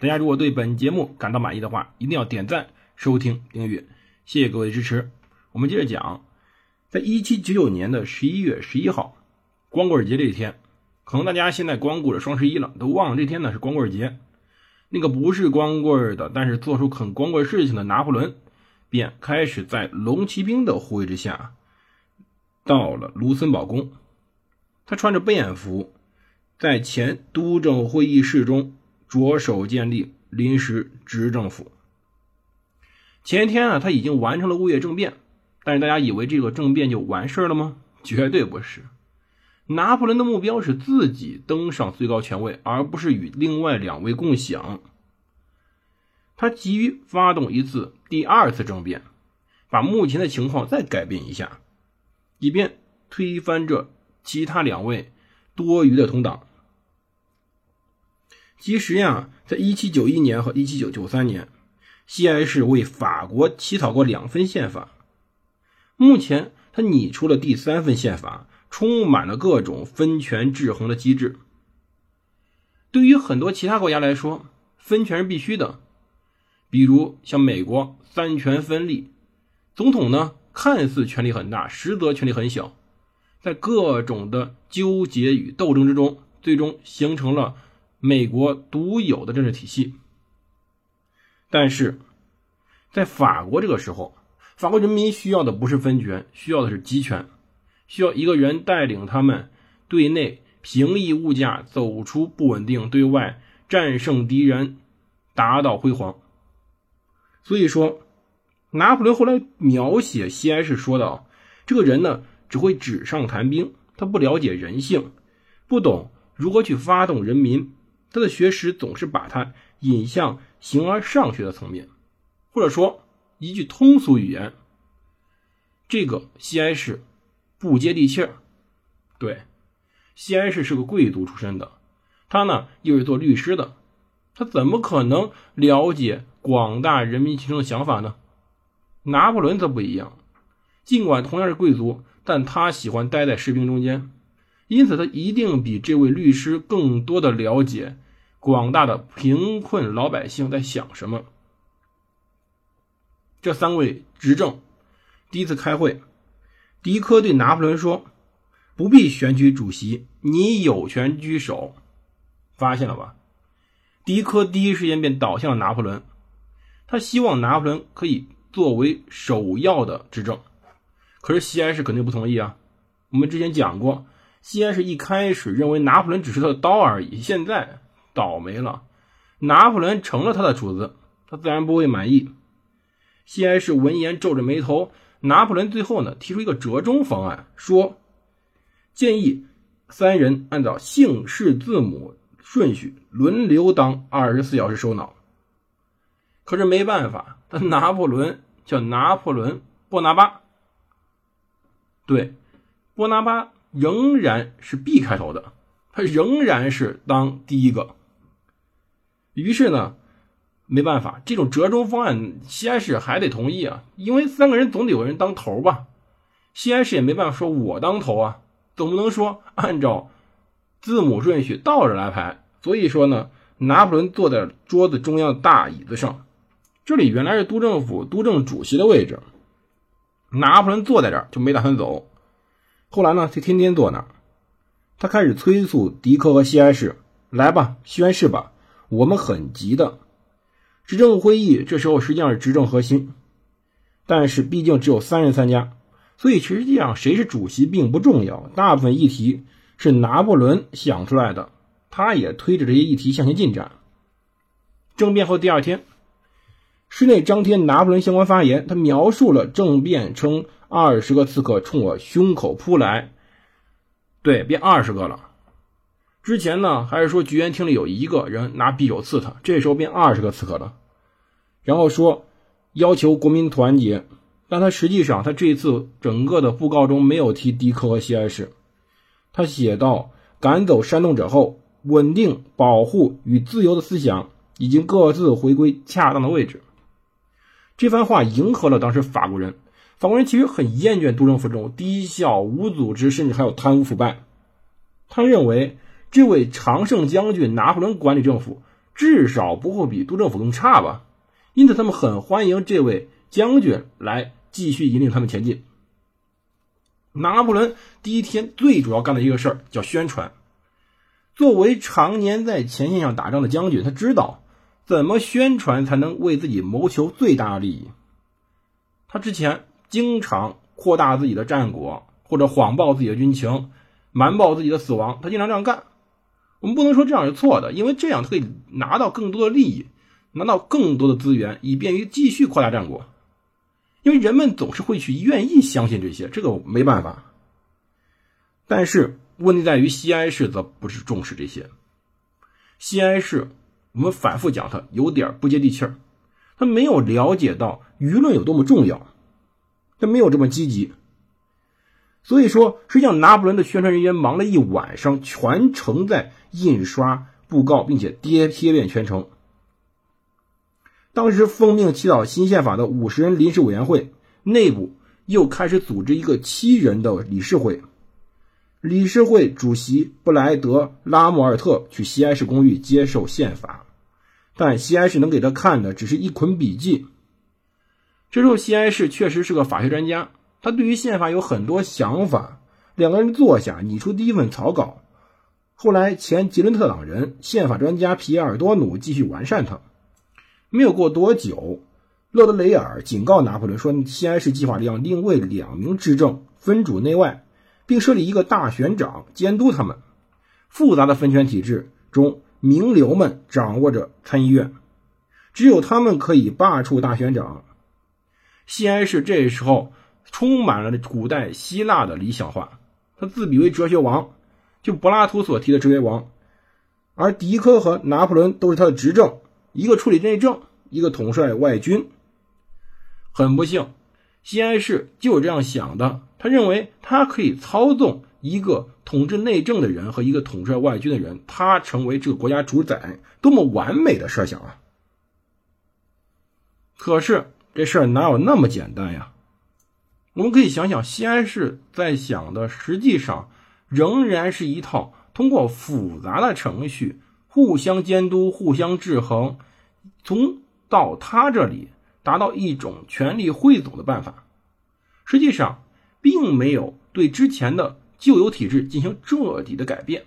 大家如果对本节目感到满意的话，一定要点赞、收听、订阅，谢谢各位支持。我们接着讲，在一七九九年的十一月十一号，光棍节这一天。可能大家现在光顾着双十一了，都忘了这天呢是光棍节。那个不是光棍的，但是做出很光棍事情的拿破仑，便开始在龙骑兵的护卫之下，到了卢森堡宫。他穿着便服，在前督政会议室中着手建立临时执政府。前天啊，他已经完成了物业政变，但是大家以为这个政变就完事了吗？绝对不是。拿破仑的目标是自己登上最高权位，而不是与另外两位共享。他急于发动一次第二次政变，把目前的情况再改变一下，以便推翻这其他两位多余的同党。其实呀，在1791年和1793年，西安市为法国起草过两份宪法，目前他拟出了第三份宪法。充满了各种分权制衡的机制。对于很多其他国家来说，分权是必须的。比如像美国，三权分立，总统呢看似权力很大，实则权力很小。在各种的纠结与斗争之中，最终形成了美国独有的政治体系。但是，在法国这个时候，法国人民需要的不是分权，需要的是集权。需要一个人带领他们，对内平抑物价，走出不稳定；对外战胜敌人，达到辉煌。所以说，拿破仑后来描写西安市说道：“这个人呢，只会纸上谈兵，他不了解人性，不懂如何去发动人民。他的学识总是把他引向形而上学的层面，或者说一句通俗语言，这个西安市。”不接地气儿，对，西安市是个贵族出身的，他呢又是做律师的，他怎么可能了解广大人民群众的想法呢？拿破仑则不一样，尽管同样是贵族，但他喜欢待在士兵中间，因此他一定比这位律师更多的了解广大的贫困老百姓在想什么。这三位执政第一次开会。迪科对拿破仑说：“不必选举主席，你有权居首。”发现了吧？迪科第一时间便倒向了拿破仑，他希望拿破仑可以作为首要的执政。可是西安市肯定不同意啊！我们之前讲过，西安是一开始认为拿破仑只是他的刀而已，现在倒霉了，拿破仑成了他的主子，他自然不会满意。西安市闻言皱着眉头。拿破仑最后呢提出一个折中方案，说建议三人按照姓氏字母顺序轮流当二十四小时首脑。可是没办法，他拿破仑叫拿破仑·波拿巴，对，波拿巴仍然是 B 开头的，他仍然是当第一个。于是呢。没办法，这种折中方案，西安市还得同意啊，因为三个人总得有人当头吧。西安市也没办法说我当头啊，总不能说按照字母顺序倒着来排。所以说呢，拿破仑坐在桌子中央大椅子上，这里原来是督政府督政主席的位置，拿破仑坐在这儿就没打算走。后来呢，他天天坐那儿，他开始催促迪克和西安市来吧，宣誓吧，我们很急的。执政会议这时候实际上是执政核心，但是毕竟只有三人参加，所以实际上谁是主席并不重要。大部分议题是拿破仑想出来的，他也推着这些议题向前进展。政变后第二天，室内张贴拿破仑相关发言，他描述了政变，称二十个刺客冲我胸口扑来，对，变二十个了。之前呢，还是说菊园厅里有一个人拿匕首刺他，这时候变二十个刺客了。然后说要求国民团结，但他实际上他这一次整个的布告中没有提迪克和西安市。他写道：“赶走煽动者后，稳定、保护与自由的思想已经各自回归恰当的位置。”这番话迎合了当时法国人。法国人其实很厌倦督政府这种低效、无组织，甚至还有贪污腐败。他认为这位常胜将军拿破仑管理政府至少不会比督政府更差吧？因此，他们很欢迎这位将军来继续引领他们前进。拿破仑第一天最主要干的一个事儿叫宣传。作为常年在前线上打仗的将军，他知道怎么宣传才能为自己谋求最大的利益。他之前。经常扩大自己的战果，或者谎报自己的军情，瞒报自己的死亡。他经常这样干。我们不能说这样是错的，因为这样他可以拿到更多的利益，拿到更多的资源，以便于继续扩大战果。因为人们总是会去愿意相信这些，这个没办法。但是问题在于西安市则不是重视这些。西安市，我们反复讲，他有点不接地气儿，他没有了解到舆论有多么重要。他没有这么积极，所以说，实际上拿破仑的宣传人员忙了一晚上，全程在印刷布告，并且贴贴遍全城。当时奉命起草新宪法的五十人临时委员会内部又开始组织一个七人的理事会，理事会主席布莱德拉莫尔特去西安市公寓接受宪法，但西安市能给他看的只是一捆笔记。这时候，西安市确实是个法学专家，他对于宪法有很多想法。两个人坐下，拟出第一份草稿。后来，前吉伦特党人、宪法专家皮埃尔多努继续完善它。没有过多久，勒德雷尔警告拿破仑说：“西安市计划要另为两名执政，分主内外，并设立一个大选长监督他们。复杂的分权体制中，名流们掌握着参议院，只有他们可以罢黜大选长。”西安市这时候充满了古代希腊的理想化，他自比为哲学王，就柏拉图所提的哲学王，而狄科和拿破仑都是他的执政，一个处理内政，一个统帅外军。很不幸，西安市就是这样想的，他认为他可以操纵一个统治内政的人和一个统帅外军的人，他成为这个国家主宰，多么完美的设想啊！可是。这事儿哪有那么简单呀？我们可以想想，西安市在想的，实际上仍然是一套通过复杂的程序互相监督、互相制衡，从到他这里达到一种权力汇总的办法。实际上，并没有对之前的旧有体制进行彻底的改变，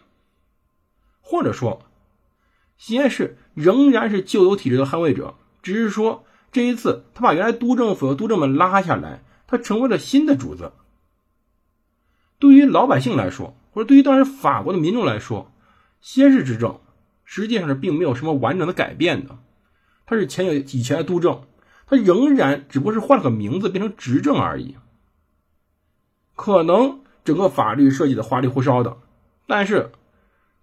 或者说，西安市仍然是旧有体制的捍卫者，只是说。这一次，他把原来督政府和督政们拉下来，他成为了新的主子。对于老百姓来说，或者对于当时法国的民众来说，先是执政，实际上是并没有什么完整的改变的。他是前有以前的督政，他仍然只不过是换了个名字，变成执政而已。可能整个法律设计的花里胡哨的，但是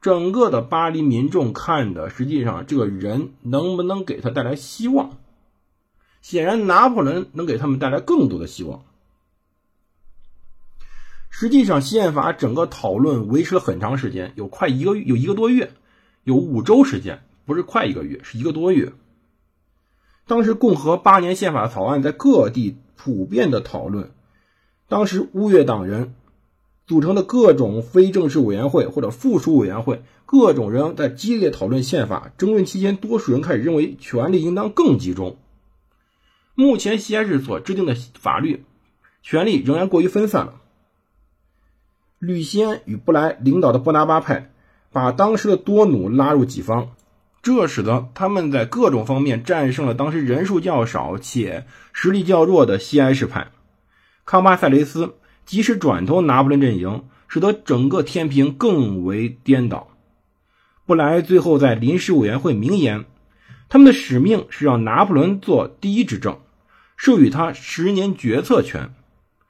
整个的巴黎民众看的，实际上这个人能不能给他带来希望？显然，拿破仑能给他们带来更多的希望。实际上，宪法整个讨论维持了很长时间，有快一个有一个多月，有五周时间，不是快一个月，是一个多月。当时，共和八年宪法草案在各地普遍的讨论。当时，乌越党人组成的各种非正式委员会或者附属委员会，各种人在激烈讨论宪法。争论期间，多数人开始认为权力应当更集中。目前西安市所制定的法律，权力仍然过于分散了。吕西安与布莱领导的波拿巴派，把当时的多努拉入己方，这使得他们在各种方面战胜了当时人数较少且实力较弱的西安市派。康巴塞雷斯及时转投拿破仑阵营，使得整个天平更为颠倒。布莱最后在临时委员会明言，他们的使命是让拿破仑做第一执政。授予他十年决策权，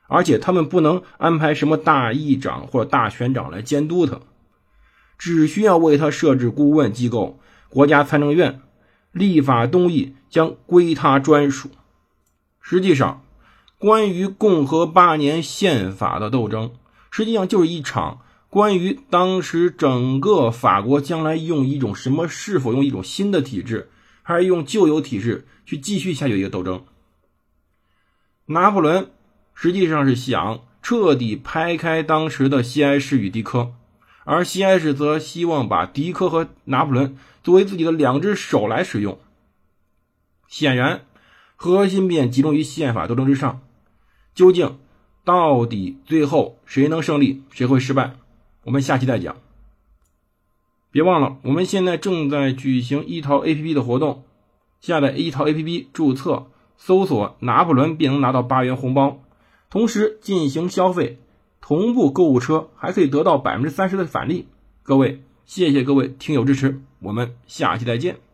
而且他们不能安排什么大议长或者大选长来监督他，只需要为他设置顾问机构——国家参政院，立法东议将归他专属。实际上，关于共和八年宪法的斗争，实际上就是一场关于当时整个法国将来用一种什么，是否用一种新的体制，还是用旧有体制去继续下去一个斗争。拿破仑实际上是想彻底拍开当时的西安市与迪科。而西安市则希望把迪科和拿破仑作为自己的两只手来使用。显然，核心便集中于宪法斗争之上。究竟到底最后谁能胜利，谁会失败？我们下期再讲。别忘了，我们现在正在举行一淘 APP 的活动，下载一淘 APP 注册，搜索“拿破仑”便能拿到八元红包，同时进行消费。同步购物车还可以得到百分之三十的返利，各位，谢谢各位听友支持，我们下期再见。